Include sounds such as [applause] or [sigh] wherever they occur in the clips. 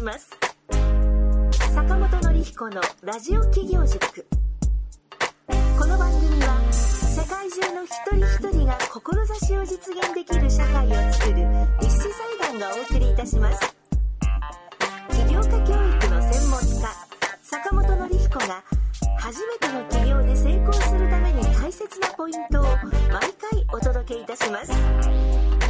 します。坂本典彦のラジオ企業塾。この番組は世界中の一人一人が志を実現できる社会をつくる立志財団がお送りいたします。起業家教育の専門家坂本典彦が初めての起業で成功するために大切なポイントを毎回お届けいたします。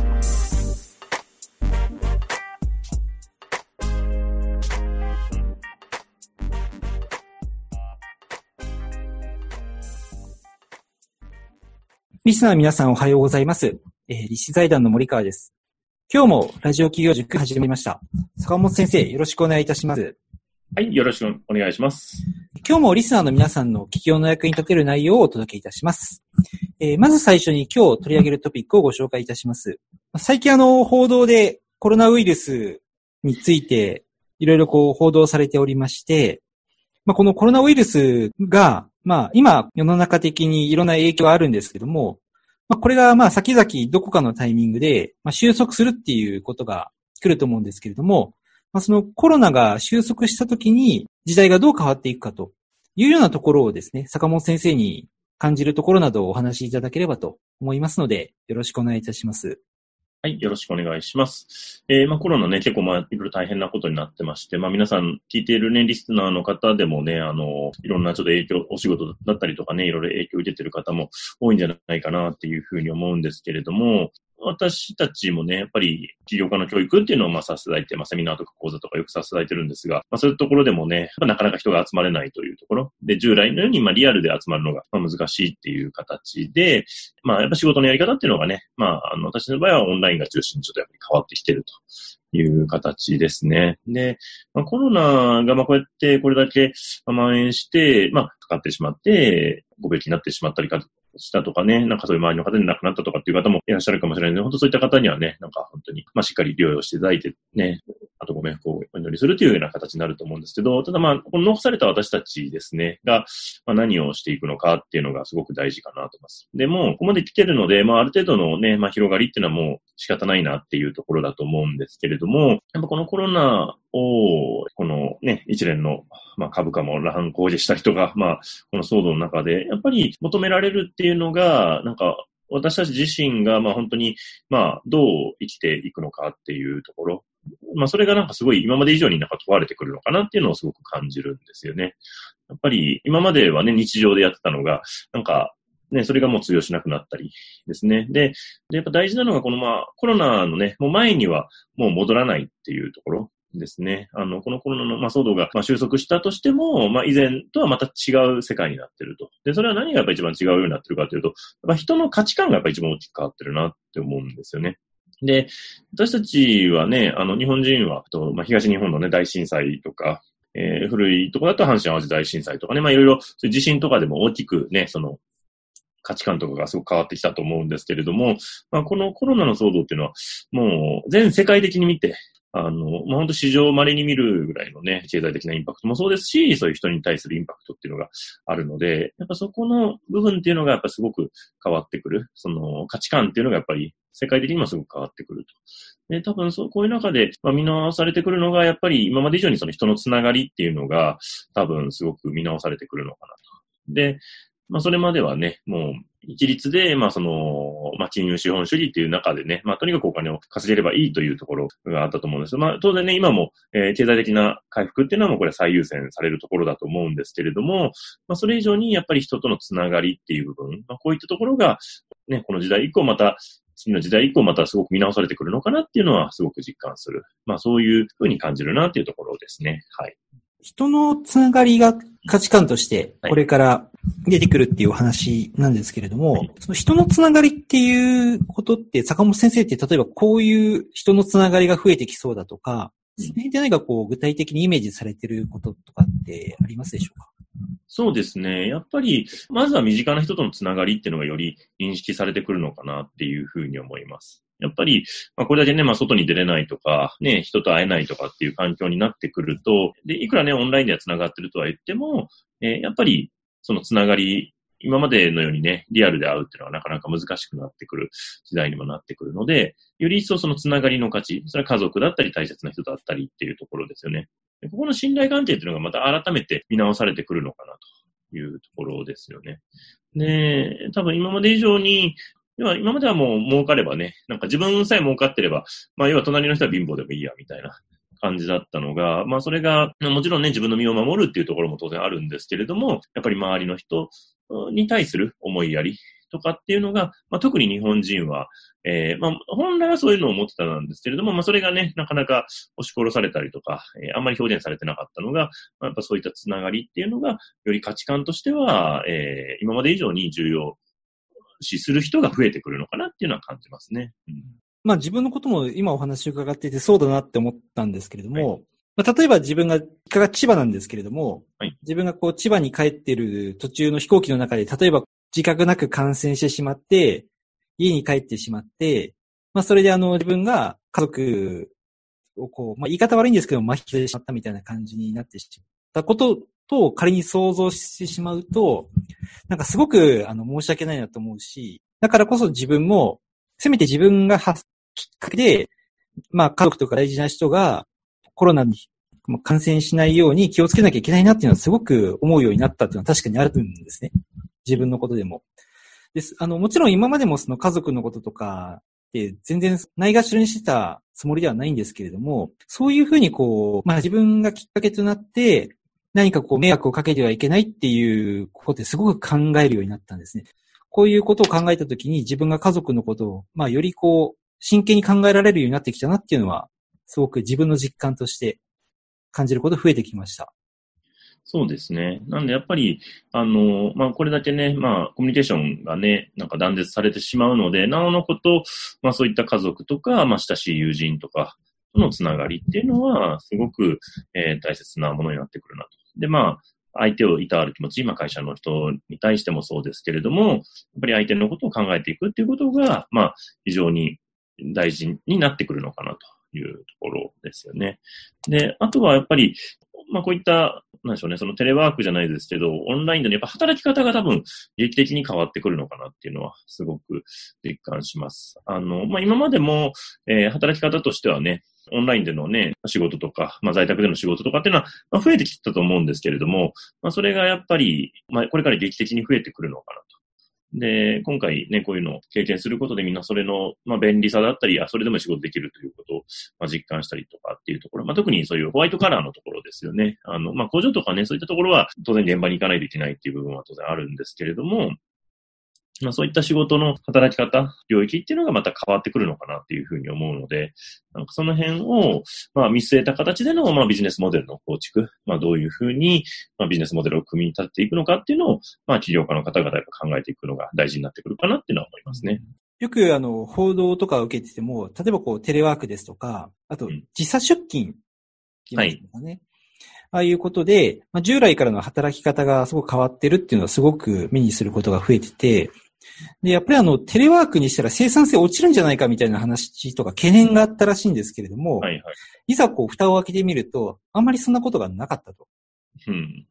リスナーの皆さんおはようございます。えー、立志財団の森川です。今日もラジオ企業塾始めました。坂本先生、よろしくお願いいたします。はい、よろしくお願いします。今日もリスナーの皆さんの企業の役に立てる内容をお届けいたします。えーまず最初に今日取り上げるトピックをご紹介いたします。最近あの、報道でコロナウイルスについていろいろこう報道されておりまして、まあ、このコロナウイルスが、まあ、今世の中的にいろんな影響があるんですけども、まあ、これがまあ先々どこかのタイミングで、まあ、収束するっていうことが来ると思うんですけれども、まあ、そのコロナが収束した時に時代がどう変わっていくかというようなところをですね、坂本先生に感じるところなどをお話しいただければと思いますので、よろしくお願いいたします。はい、よろしくお願いします。えー、まあコロナね、結構まあいろいろ大変なことになってまして、まあ皆さん聞いているね、リスナーの方でもね、あの、いろんなちょっと影響、お仕事だったりとかね、いろいろ影響を受けてる方も多いんじゃないかなっていうふうに思うんですけれども、私たちもね、やっぱり起業家の教育っていうのをまあさせていただいて、まあセミナーとか講座とかよくさせていただいてるんですが、まあそういうところでもね、なかなか人が集まれないというところで、従来のようにまあリアルで集まるのがまあ難しいっていう形で、まあやっぱ仕事のやり方っていうのがね、まああの私の場合はオンラインが中心にちょっとやっぱり変わってきてると。いう形ですね。で、まあ、コロナがまあこうやってこれだけ蔓延して、まあかかってしまって、ご病気になってしまったりかしたとかね、なんかそういう周りの方で亡くなったとかっていう方もいらっしゃるかもしれないので、本当そういった方にはね、なんか本当に、まあしっかり療養していただいてね、あとご冥福をお祈りするというような形になると思うんですけど、ただまあ、この残された私たちですね、が、まあ、何をしていくのかっていうのがすごく大事かなと思います。でも、ここまで来てるので、まあある程度のね、まあ広がりっていうのはもう仕方ないなっていうところだと思うんですけれども、やっぱこのコロナを、このね、一連の、まあ、株価も乱高下したりとか、まあ、この騒動の中で、やっぱり求められるっていうのが、なんか、私たち自身が、まあ本当に、まあ、どう生きていくのかっていうところ。まあ、それがなんかすごい今まで以上になんか問われてくるのかなっていうのをすごく感じるんですよね。やっぱり、今まではね、日常でやってたのが、なんか、ね、それがもう通用しなくなったりですね。で、でやっぱ大事なのが、このまあ、コロナのね、もう前にはもう戻らないっていうところ。ですね。あの、このコロナの、まあ、騒動が、まあ、収束したとしても、まあ、以前とはまた違う世界になってると。で、それは何がやっぱ一番違うようになってるかというと、まあ、人の価値観がやっぱ一番大きく変わってるなって思うんですよね。で、私たちはね、あの、日本人は、とまあ、東日本のね、大震災とか、えー、古いところだと阪神淡路大震災とかね、まあ、いろいろ、地震とかでも大きくね、その、価値観とかがすごく変わってきたと思うんですけれども、まあ、このコロナの騒動っていうのは、もう全世界的に見て、あの、まあ、本当市場稀に見るぐらいのね、経済的なインパクトもそうですし、そういう人に対するインパクトっていうのがあるので、やっぱそこの部分っていうのがやっぱすごく変わってくる。その価値観っていうのがやっぱり世界的にもすごく変わってくると。で、多分そう、こういう中で、まあ、見直されてくるのが、やっぱり今まで以上にその人のつながりっていうのが、多分すごく見直されてくるのかなと。で、まあ、それまではね、もう、一律で、まあ、その、まあ、金融資本主義っていう中でね、まあ、とにかくお金を稼げればいいというところがあったと思うんです。まあ、当然ね、今も、えー、経済的な回復っていうのはもうこれ最優先されるところだと思うんですけれども、まあ、それ以上にやっぱり人とのつながりっていう部分、まあ、こういったところが、ね、この時代以降また、次の時代以降またすごく見直されてくるのかなっていうのはすごく実感する。まあ、そういうふうに感じるなっていうところですね。はい。人のつながりが価値観として、これから出てくるっていうお話なんですけれども、はい、その人のつながりっていうことって、坂本先生って例えばこういう人のつながりが増えてきそうだとか、その辺で何かこう具体的にイメージされてることとかってありますでしょうか？そうですね。やっぱり、まずは身近な人とのつながりっていうのがより認識されてくるのかなっていうふうに思います。やっぱり、まあ、これだけね、まあ、外に出れないとか、ね、人と会えないとかっていう環境になってくると、で、いくらね、オンラインでは繋がってるとは言っても、えー、やっぱり、その繋がり今までのようにね、リアルで会うっていうのはなかなか難しくなってくる時代にもなってくるので、より一層そのつながりの価値、それは家族だったり大切な人だったりっていうところですよね。ここの信頼関係っていうのがまた改めて見直されてくるのかなというところですよね。で、多分今まで以上に、要は今まではもう儲かればね、なんか自分さえ儲かってれば、まあ要は隣の人は貧乏でもいいやみたいな感じだったのが、まあそれが、もちろんね、自分の身を守るっていうところも当然あるんですけれども、やっぱり周りの人に対する思いやりとかっていうのが、まあ特に日本人は、えー、まあ本来はそういうのを思ってたんですけれども、まあそれがね、なかなか押し殺されたりとか、えー、あんまり表現されてなかったのが、まあ、やっぱそういったつながりっていうのが、より価値観としては、えー、今まで以上に重要視する人が増えてくるのかなっていうのは感じますね。うん。まあ自分のことも今お話を伺っていてそうだなって思ったんですけれども、はい、まあ、例えば自分が、が千葉なんですけれども、はい、自分がこう千葉に帰ってる途中の飛行機の中で、例えば自覚なく感染してしまって、家に帰ってしまって、まあそれであの自分が家族をこう、まあ言い方悪いんですけど、麻痺してしまったみたいな感じになってしまったことと仮に想像してしまうと、なんかすごくあの申し訳ないなと思うし、だからこそ自分もせめて自分がきっかけで、まあ家族とか大事な人がコロナに感染しないように気をつけなきゃいけないなっていうのはすごく思うようになったっていうのは確かにあるんですね。自分のことでも。です。あの、もちろん今までもその家族のこととかって全然ないがしろにしてたつもりではないんですけれども、そういうふうにこう、まあ自分がきっかけとなって何かこう迷惑をかけてはいけないっていうことですごく考えるようになったんですね。こういうことを考えたときに自分が家族のことを、まあ、よりこう、真剣に考えられるようになってきたなっていうのは、すごく自分の実感として感じること増えてきました。そうですね。なんでやっぱり、あの、まあ、これだけね、まあ、コミュニケーションがね、なんか断絶されてしまうので、なおのこと、まあ、そういった家族とか、まあ、親しい友人とか、とのつながりっていうのは、すごく、えー、大切なものになってくるなと。で、まあ、相手をいたわる気持ち、今会社の人に対してもそうですけれども、やっぱり相手のことを考えていくっていうことが、まあ、非常に大事になってくるのかなというところですよね。で、あとはやっぱり、まあこういった、なんでしょうね、そのテレワークじゃないですけど、オンラインでのやっぱ働き方が多分劇的に変わってくるのかなっていうのはすごく実感します。あの、まあ今までも、えー、働き方としてはね、オンラインでのね、仕事とか、まあ在宅での仕事とかっていうのは、まあ、増えてきたと思うんですけれども、まあそれがやっぱり、まあこれから劇的に増えてくるのかなと。で、今回ね、こういうのを経験することでみんなそれの、まあ、便利さだったり、あ、それでも仕事できるということを、まあ、実感したりとかっていうところ、まあ、特にそういうホワイトカラーのところですよね。あの、まあ、工場とかね、そういったところは当然現場に行かないといけないっていう部分は当然あるんですけれども、まあそういった仕事の働き方、領域っていうのがまた変わってくるのかなっていうふうに思うので、なんかその辺を、まあ見据えた形での、まあビジネスモデルの構築、まあどういうふうに、まあビジネスモデルを組み立てていくのかっていうのを、まあ企業家の方々が考えていくのが大事になってくるかなっていうのは思いますね。よくあの、報道とかを受けてても、例えばこうテレワークですとか、あと時差出勤ね、はい。ああいうことで、まあ、従来からの働き方がすごく変わってるっていうのはすごく目にすることが増えてて、で、やっぱりあの、テレワークにしたら生産性落ちるんじゃないかみたいな話とか懸念があったらしいんですけれども、はいはい、いざこう、蓋を開けてみると、あんまりそんなことがなかったと。うん。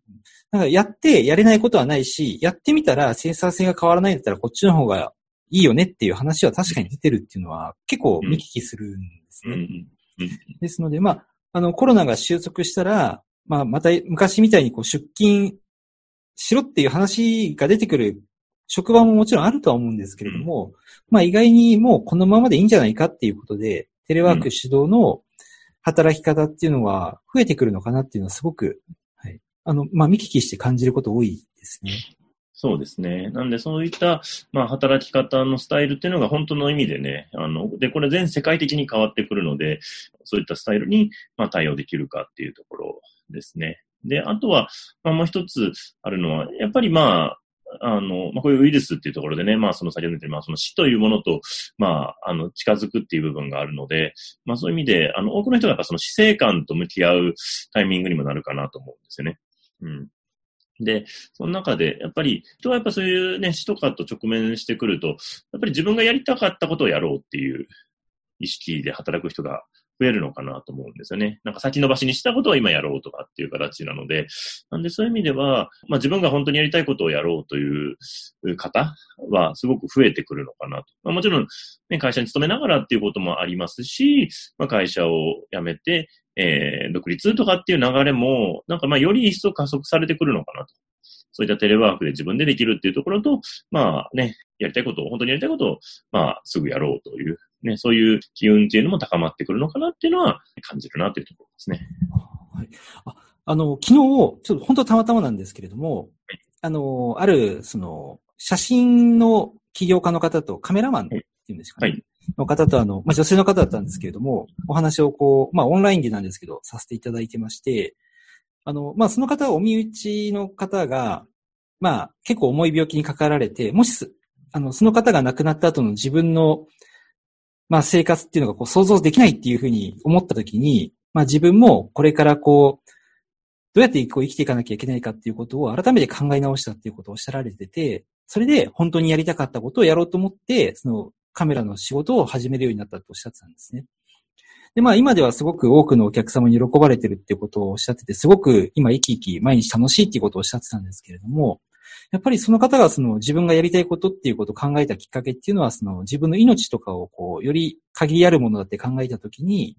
だからやってやれないことはないし、やってみたら生産性が変わらないんだったらこっちの方がいいよねっていう話は確かに出てるっていうのは結構見聞きするんですね。うんうん、ですので、まあ、あの、コロナが収束したら、まあ、また昔みたいにこう出勤しろっていう話が出てくる職場ももちろんあるとは思うんですけれども、うん、まあ意外にもうこのままでいいんじゃないかっていうことで、テレワーク主導の働き方っていうのは増えてくるのかなっていうのはすごく、はい。あの、まあ見聞きして感じること多いですね。そうですね。なんでそういった、まあ働き方のスタイルっていうのが本当の意味でね、あの、で、これ全世界的に変わってくるので、そういったスタイルに、まあ対応できるかっていうところですね。で、あとは、まあもう一つあるのは、やっぱりまあ、あの、まあ、こういうウイルスっていうところでね、まあ、その先ほど言った、まあ、その死というものと、まあ、あの、近づくっていう部分があるので、まあ、そういう意味で、あの、多くの人がやっぱその死生観と向き合うタイミングにもなるかなと思うんですよね。うん。で、その中で、やっぱり、人はやっぱそういうね、死とかと直面してくると、やっぱり自分がやりたかったことをやろうっていう意識で働く人が増えるのかなと思うんですよね。なんか先延ばしにしたことは今やろうとかっていう形なので、なんでそういう意味では、まあ自分が本当にやりたいことをやろうという方はすごく増えてくるのかなと。まあもちろん、ね、会社に勤めながらっていうこともありますし、まあ会社を辞めて、えー、独立とかっていう流れも、なんかまあより一層加速されてくるのかなと。そういったテレワークで自分でできるっていうところと、まあね、やりたいことを、本当にやりたいことを、まあすぐやろうという、ね、そういう機運っていうのも高まってくるのかなっていうのは感じるなというところですね。はい。ああの、昨日、ちょっと本当たまたまなんですけれども、はい、あの、ある、その、写真の起業家の方とカメラマンっていうんですかね。はい。の方とあの、まあ、女性の方だったんですけれども、お話をこう、まあ、オンラインでなんですけど、させていただいてまして、あの、まあ、その方はお身内の方が、まあ、結構重い病気にかかられて、もし、あの、その方が亡くなった後の自分の、まあ、生活っていうのがこう想像できないっていうふうに思ったときに、まあ、自分もこれからこう、どうやってこう生きていかなきゃいけないかっていうことを改めて考え直したっていうことをおっしゃられてて、それで本当にやりたかったことをやろうと思って、そのカメラの仕事を始めるようになったとおっしゃってたんですね。で、まあ今ではすごく多くのお客様に喜ばれてるっていうことをおっしゃってて、すごく今生き生き毎日楽しいっていうことをおっしゃってたんですけれども、やっぱりその方がその自分がやりたいことっていうことを考えたきっかけっていうのは、その自分の命とかをこう、より限りあるものだって考えたときに、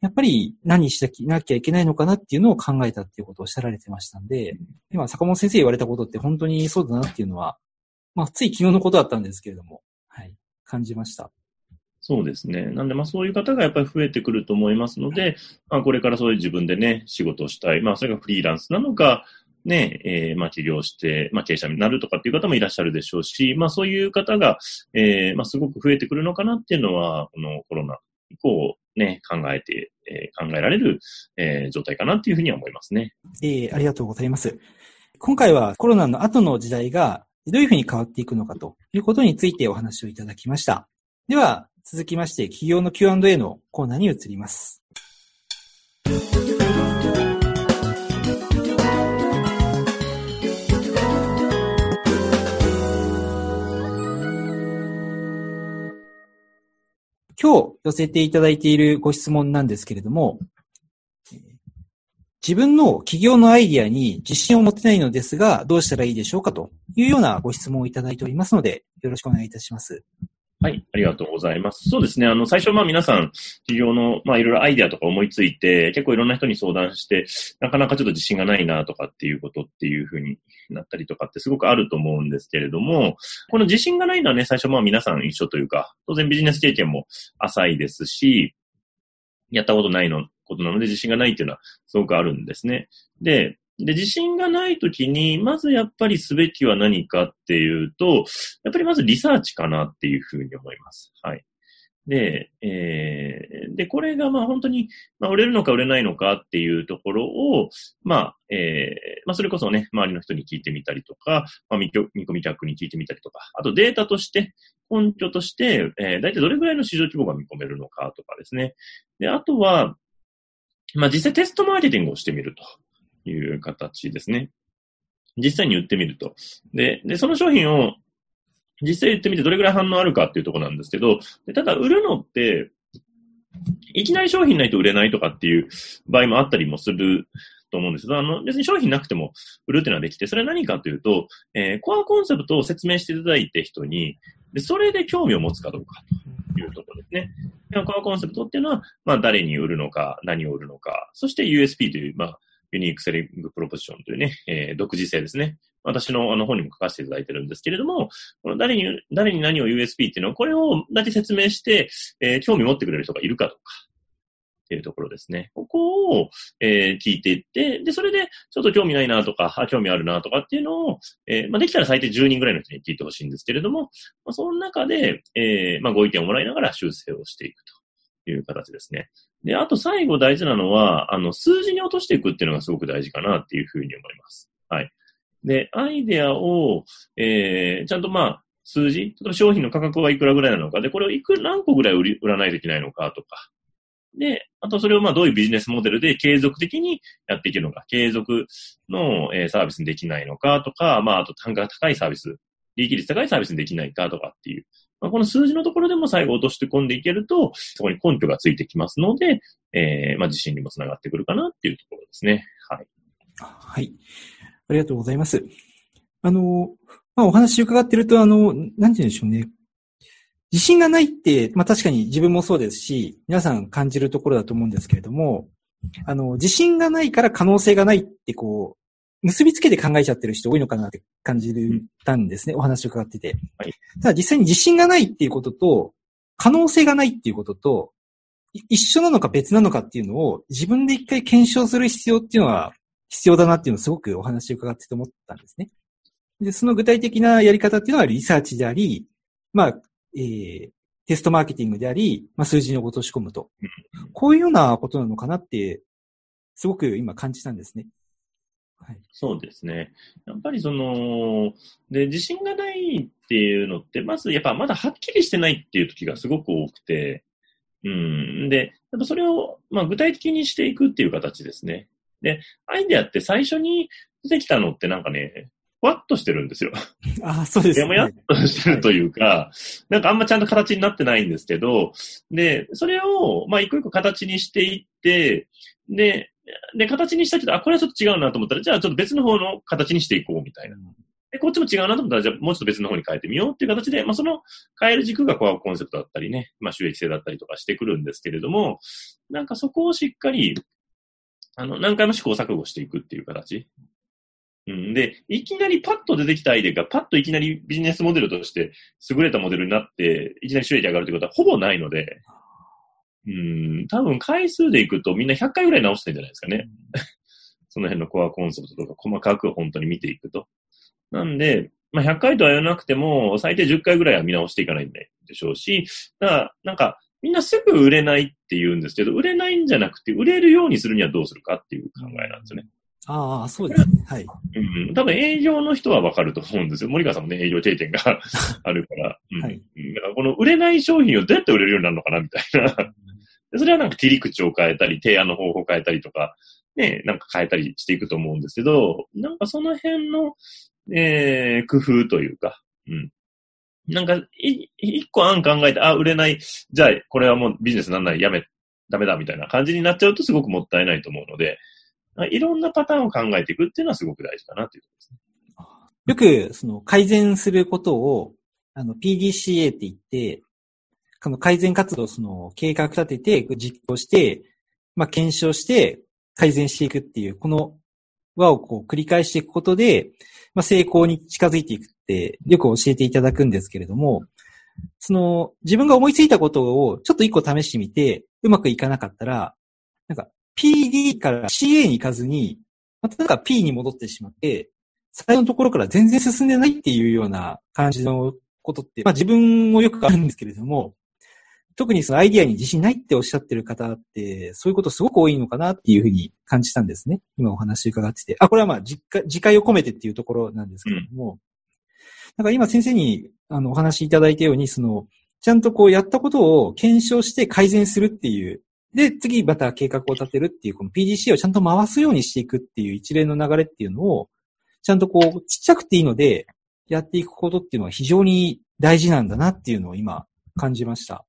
やっぱり何しなきゃいけないのかなっていうのを考えたっていうことをおっしゃられてましたんで、今坂本先生言われたことって本当にそうだなっていうのは、まあつい昨日のことだったんですけれども、はい、感じました。そうですね。なんで、まあそういう方がやっぱり増えてくると思いますので、まあこれからそういう自分でね、仕事をしたい。まあそれがフリーランスなのか、ね、えー、まあ起業して、まあ経営者になるとかっていう方もいらっしゃるでしょうし、まあそういう方が、えー、まあすごく増えてくるのかなっていうのは、このコロナ以降ね、考えて、えー、考えられる、えー、状態かなっていうふうには思いますね。ええー、ありがとうございます。今回はコロナの後の時代がどういうふうに変わっていくのかということについてお話をいただきました。では、続きまして、企業の Q&A のコーナーに移ります。今日寄せていただいているご質問なんですけれども、自分の企業のアイディアに自信を持てないのですが、どうしたらいいでしょうかというようなご質問をいただいておりますので、よろしくお願いいたします。はい、ありがとうございます。そうですね。あの、最初、まあ皆さん、企業の、まあいろいろアイデアとか思いついて、結構いろんな人に相談して、なかなかちょっと自信がないなとかっていうことっていうふうになったりとかってすごくあると思うんですけれども、この自信がないのはね、最初まあ皆さん一緒というか、当然ビジネス経験も浅いですし、やったことないの、ことなので自信がないっていうのはすごくあるんですね。で、で、自信がないときに、まずやっぱりすべきは何かっていうと、やっぱりまずリサーチかなっていうふうに思います。はい。で、えー、で、これがまあ本当に、まあ、売れるのか売れないのかっていうところを、まあ、えー、まあそれこそね、周りの人に聞いてみたりとか、まあ見込み客に聞いてみたりとか、あとデータとして、根拠として、えー、大体どれぐらいの市場規模が見込めるのかとかですね。で、あとは、まあ実際テストマーケティングをしてみると。いう形ですね。実際に売ってみると。で、で、その商品を実際売ってみてどれぐらい反応あるかっていうとこなんですけど、でただ売るのって、いきなり商品ないと売れないとかっていう場合もあったりもすると思うんですけど、あの、別に商品なくても売るっていうのはできて、それは何かというと、えー、コアコンセプトを説明していただいて人に、で、それで興味を持つかどうかというところですね。コアコンセプトっていうのは、まあ、誰に売るのか、何を売るのか、そして USP という、まあ、ユニークセリングプロポジションというね、えー、独自性ですね。私のあの本にも書かせていただいてるんですけれども、この誰に、誰に何を USP っていうのは、これをだけ説明して、えー、興味持ってくれる人がいるかとか、っていうところですね。ここを、えー、聞いていって、で、それで、ちょっと興味ないなとか、あ、興味あるなとかっていうのを、えー、まあ、できたら最低10人ぐらいの人に聞いてほしいんですけれども、まあ、その中で、えー、まあ、ご意見をもらいながら修正をしていくと。いう形ですね。で、あと最後大事なのは、あの、数字に落としていくっていうのがすごく大事かなっていうふうに思います。はい。で、アイデアを、えー、ちゃんとまあ、数字、例えば商品の価格はいくらぐらいなのか、で、これをいく、何個ぐらい売り、売らないといけないのかとか。で、あとそれをまあどういうビジネスモデルで継続的にやっていけるのか、継続の、えー、サービスにできないのかとか、まああと単価が高いサービス、利益率高いサービスにできないかとかっていう、まあ、この数字のところでも最後落として込んでいけると、そこに根拠がついてきますので、えー、まあ、自信にもつながってくるかなっていうところですね。はい。はい。ありがとうございます。あの、まあ、お話伺ってると、あの、なんて言うんでしょうね。自信がないって、まあ、確かに自分もそうですし、皆さん感じるところだと思うんですけれども、あの、自信がないから可能性がないってこう、結びつけて考えちゃってる人多いのかなって感じたんですね。お話を伺ってて。はい、ただ実際に自信がないっていうことと、可能性がないっていうことと、一緒なのか別なのかっていうのを自分で一回検証する必要っていうのは必要だなっていうのをすごくお話を伺ってて思ったんですね。で、その具体的なやり方っていうのはリサーチであり、まあ、えー、テストマーケティングであり、まあ、数字に落とし込むと。こういうようなことなのかなって、すごく今感じたんですね。はい、そうですね。やっぱりその、で、自信がないっていうのって、まずやっぱまだはっきりしてないっていう時がすごく多くて、うん。で、やっぱそれを、まあ具体的にしていくっていう形ですね。で、アイデアって最初に出てきたのってなんかね、ふわっとしてるんですよ。ああ、そうですね。もやっとしてるというか、はい、なんかあんまちゃんと形になってないんですけど、で、それを、まあ一個一個形にしていって、で、で、形にしたけど、あ、これはちょっと違うなと思ったら、じゃあちょっと別の方の形にしていこうみたいな。で、こっちも違うなと思ったら、じゃあもうちょっと別の方に変えてみようっていう形で、まあその変える軸がコアコンセプトだったりね、まあ収益性だったりとかしてくるんですけれども、なんかそこをしっかり、あの、何回も試行錯誤していくっていう形。うん、で、いきなりパッと出てきたアイデアがパッといきなりビジネスモデルとして優れたモデルになって、いきなり収益上がるということはほぼないので、うん、多分回数でいくとみんな100回ぐらい直してんじゃないですかね。[laughs] その辺のコアコンセプトとか細かく本当に見ていくと。なんで、まあ、100回とは言わなくても、最低10回ぐらいは見直していかないんでしょうし、だから、なんか、みんなすぐ売れないって言うんですけど、売れないんじゃなくて、売れるようにするにはどうするかっていう考えなんですよね。ああ、そうですね。はい。うん。多分営業の人はわかると思うんですよ。森川さんもね、営業経験が [laughs] あるから。うん、はい。だからこの売れない商品をどうやって売れるようになるのかなみたいな。それはなんか切り口を変えたり、提案の方法を変えたりとか、ね、なんか変えたりしていくと思うんですけど、なんかその辺の、えー、工夫というか、うん。なんか、い、一個案考えて、あ、売れない、じゃあ、これはもうビジネスなんない、やめ、ダメだ、みたいな感じになっちゃうとすごくもったいないと思うので、いろんなパターンを考えていくっていうのはすごく大事かなということですね。よく、その、改善することを、あの、PDCA って言って、その改善活動、その計画立てて、実行して、まあ、検証して、改善していくっていう、この輪をこう繰り返していくことで、まあ、成功に近づいていくってよく教えていただくんですけれども、その自分が思いついたことをちょっと一個試してみて、うまくいかなかったら、なんか PD から CA に行かずに、またなんか P に戻ってしまって、最後のところから全然進んでないっていうような感じのことって、まあ自分もよくあるんですけれども、特にそのアイディアに自信ないっておっしゃってる方って、そういうことすごく多いのかなっていうふうに感じたんですね。今お話伺ってて。あ、これはまあ、実家、自戒を込めてっていうところなんですけども、うん、なんか今先生にあのお話しいただいたように、その、ちゃんとこうやったことを検証して改善するっていう、で、次また計画を立てるっていう、この PDCA をちゃんと回すようにしていくっていう一連の流れっていうのを、ちゃんとこう、ちっちゃくていいので、やっていくことっていうのは非常に大事なんだなっていうのを今感じました。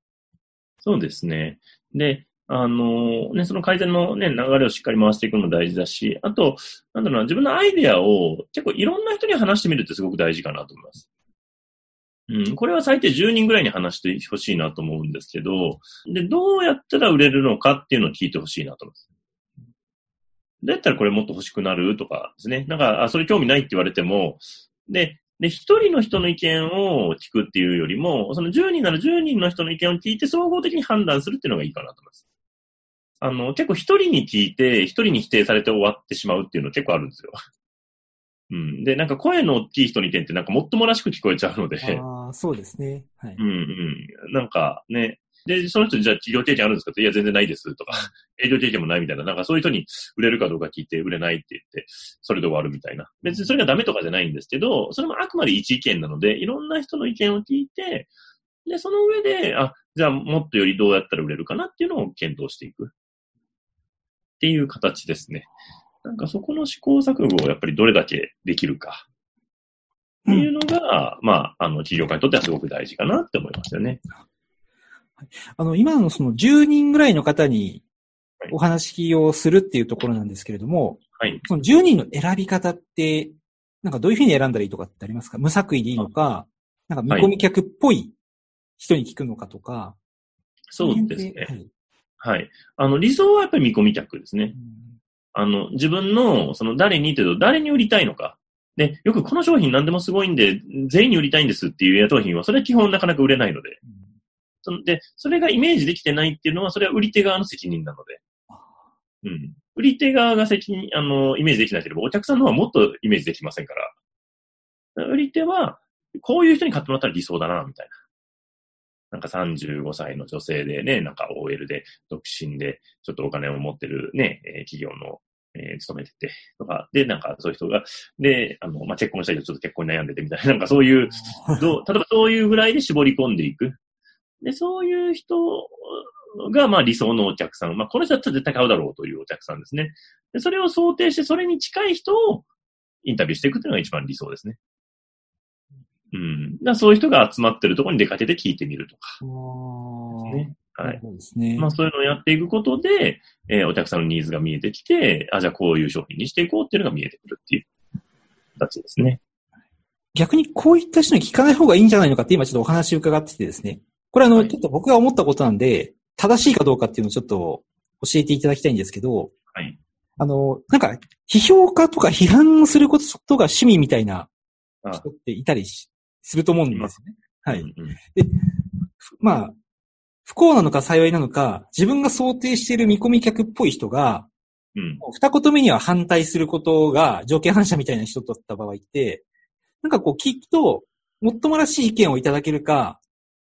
そうですね。で、あの、ね、その改善のね、流れをしっかり回していくのも大事だし、あと、なんだろうな、自分のアイデアを結構いろんな人に話してみるってすごく大事かなと思います。うん、これは最低10人ぐらいに話してほしいなと思うんですけど、で、どうやったら売れるのかっていうのを聞いてほしいなと思います。どうやったらこれもっと欲しくなるとかですね。なんか、あ、それ興味ないって言われても、で、で、一人の人の意見を聞くっていうよりも、その10人なら10人の人の意見を聞いて総合的に判断するっていうのがいいかなと思います。あの、結構一人に聞いて、一人に否定されて終わってしまうっていうの結構あるんですよ。[laughs] うん。で、なんか声の大きい人の意見ってなんかもっともらしく聞こえちゃうので。ああ、そうですね。はい。うんうん。なんかね、で、その人にじゃあ企業経験あるんですか？って、いや、全然ないですとか、営業経験もないみたいな、なんかそういう人に売れるかどうか聞いて売れないって言って、それで終わるみたいな。別にそれがダメとかじゃないんですけど、それもあくまで一意見なので、いろんな人の意見を聞いて、で、その上で、あ、じゃあもっとよりどうやったら売れるかなっていうのを検討していく。っていう形ですね。なんかそこの試行錯誤をやっぱりどれだけできるか。っていうのが、まあ、あの、企業家にとってはすごく大事かなって思いますよね。あの、今のその10人ぐらいの方にお話をするっていうところなんですけれども、はい。その10人の選び方って、なんかどういうふうに選んだらいいとかってありますか？無作為でいいのか、なんか見込み客っぽい人に聞くのかとか。そうですね。はいはい。あの、理想はやっぱり見込み客ですね。あの、自分の、その誰にというと、誰に売りたいのか。で、よくこの商品何でもすごいんで、全員に売りたいんですっていう商品は、それは基本なかなか売れないので。そので、それがイメージできてないっていうのは、それは売り手側の責任なので。うん。売り手側が責任、あの、イメージできなければ、お客さんの方はもっとイメージできませんから。売り手は、こういう人に買ってもらったら理想だな、みたいな。なんか35歳の女性でね、なんか OL で、独身で、ちょっとお金を持ってるね、えー企業の、えー勤めてて、とか、で、なんかそういう人が、で、あの、まあ、結婚したいけどちょっと結婚に悩んでてみたいな、なんかそういう、どう、例えばそういうぐらいで絞り込んでいく。で、そういう人が、まあ理想のお客さん。まあこの人だったら絶対買うだろうというお客さんですね。で、それを想定して、それに近い人をインタビューしていくっていうのが一番理想ですね。うん。だからそういう人が集まってるところに出かけて聞いてみるとかね。はい。そうですね。まあそういうのをやっていくことで、えーお客さんのニーズが見えてきて、あ、じゃあこういう商品にしていこうっていうのが見えてくるっていう形ですね。逆にこういった人に聞かない方がいいんじゃないのかって今ちょっとお話伺っててですね。これあの、はいちょっと僕が思ったことなんで、正しいかどうかっていうのをちょっと教えていただきたいんですけど、はい。あの、なんか、批評家とか批判することが趣味みたいなあ人っていたりしすると思うんですよね。はい。うんうんふまあ、不幸なのか幸いなのか、自分が想定している見込み客っぽい人が、うん。二言目には反対することが条件反射みたいな人だった場合って、なんかこう聞くと、もっともらしい意見をいただけるか、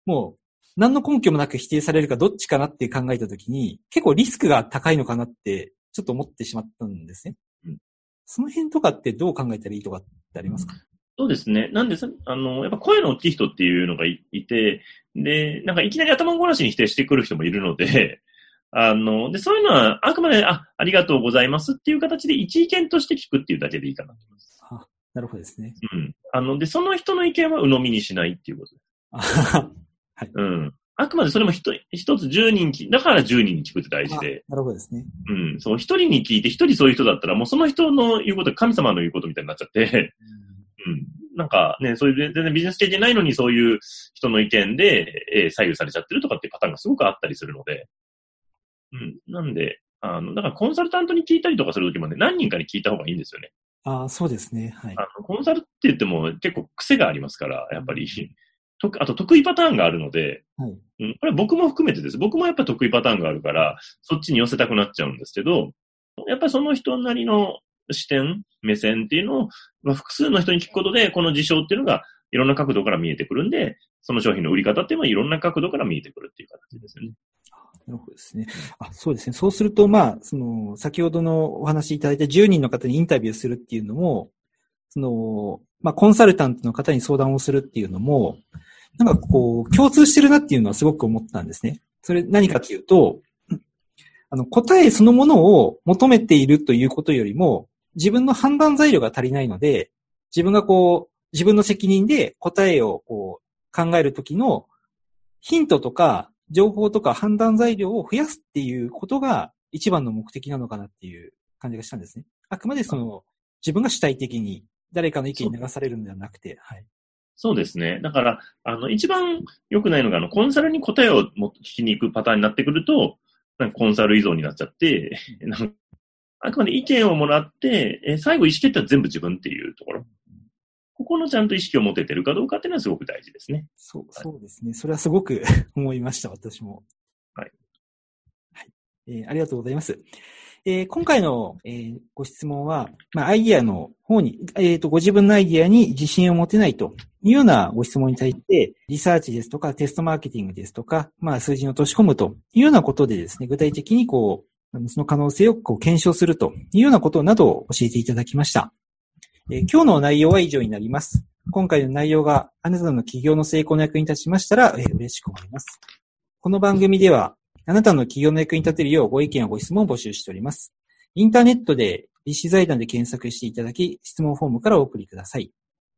もう、何の根拠もなく否定されるかどっちかなって考えたときに、結構リスクが高いのかなって、ちょっと思ってしまったんですね。うんその辺とかってどう考えたらいいとかってありますか、そうですね。なんでさ、あの、やっぱ声の大きい人っていうのがいいて、で、なんかいきなり頭ごなしに否定してくる人もいるので、[laughs] あの、で、そういうのはあくまで、あ、ありがとうございますっていう形で一意見として聞くっていうだけでいいかなと思います。あなるほどですね。うん。あの、で、その人の意見は鵜呑みにしないっていうことです。[laughs] あうん。あくまでそれも一人一つ10人き、だから10人に聞くって大事で、なるほどですね。うん。そう、一人に聞いて一人そういう人だったらもうその人の言うことが神様の言うことみたいになっちゃって、うん。なんかね、そういう全然ビジネス経験ないのにそういう人の意見で、えー左右されちゃってるとかっていうパターンがすごくあったりするので、うん。なんで、あの、だからコンサルタントに聞いたりとかするときもね、何人かに聞いた方がいいんですよね。ああ、そうですね。はい。あの、コンサルって言っても結構癖がありますから、やっぱり。とあと得意パターンがあるので、はい。うん、これは僕も含めてです。僕もやっぱ得意パターンがあるから、そっちに寄せたくなっちゃうんですけど、やっぱりその人なりの視点、目線っていうのを、まあ、複数の人に聞くことで、この事象っていうのがいろんな角度から見えてくるんで、その商品の売り方っていうのはいろんな角度から見えてくるっていう形ですよね。なるほどですね。あ、そうですね。そうすると、まあ、その、先ほどのお話しいただいた10人の方にインタビューするっていうのも、その、まあ、コンサルタントの方に相談をするっていうのも、なんかこう、共通してるなっていうのはすごく思ったんですね。それ何かというと、あの、答えそのものを求めているということよりも、自分の判断材料が足りないので、自分がこう、自分の責任で答えをこう、考えるときのヒントとか、情報とか判断材料を増やすっていうことが一番の目的なのかなっていう感じがしたんですね。あくまでその、自分が主体的に誰かの意見に流されるのではなくて、はい。そうですね。だから、あの、一番良くないのが、あの、コンサルに答えをも聞きに行くパターンになってくると、なんかコンサル依存になっちゃって、[laughs] なんかあくまで意見をもらって、え最後意思決定は全部自分っていうところ。ここのちゃんと意識を持ててるかどうかっていうのはすごく大事ですね。そう、そうですね。それはすごく [laughs] 思いました、私も。はい。はい。えーありがとうございます。えー今回の、えーご質問は、まあ、アイディアの方に、えっ、と、ご自分のアイディアに自信を持てないというようなご質問に対して、リサーチですとか、テストマーケティングですとか、まあ、数字に落とし込むというようなことでですね、具体的にこう、その可能性をこう検証するというようなことなどを教えていただきました。えー今日の内容は以上になります。今回の内容があなたの企業の成功の役に立ちましたら、えー嬉しく思います。この番組では、あなたの企業の役に立てるようご意見やご質問を募集しております。インターネットで BC 財団で検索していただき、質問フォームからお送りください。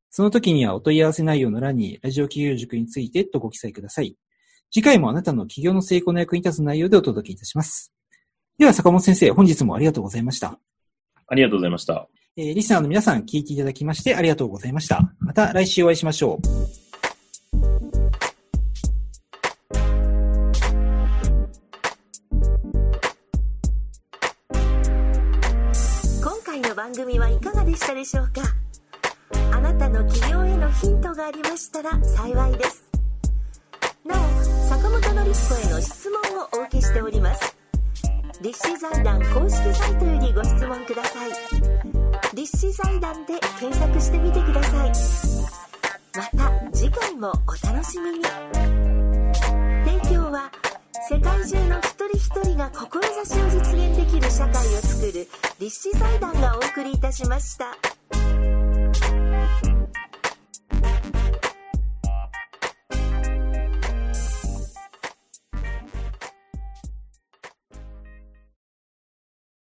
その時にはお問い合わせ内容の欄にラジオ企業塾についてとご記載ください。次回もあなたの企業の成功の役に立つ内容でお届けいたします。では、坂本先生、本日もありがとうございました。ありがとうございました。えーリスナーの皆さん、聞いていただきましてありがとうございました。また来週お会いしましょう。組はいかがでしたでしょうか？あなたの企業へのヒントがありましたら幸いです。なお坂本典彦への質問をお受けしております。立志財団公式サイトよりご質問ください。立志財団で検索してみてください。また次回もお楽しみに。世界中の一人一人が志を実現できる社会を作る立志財団がお送りいたしました。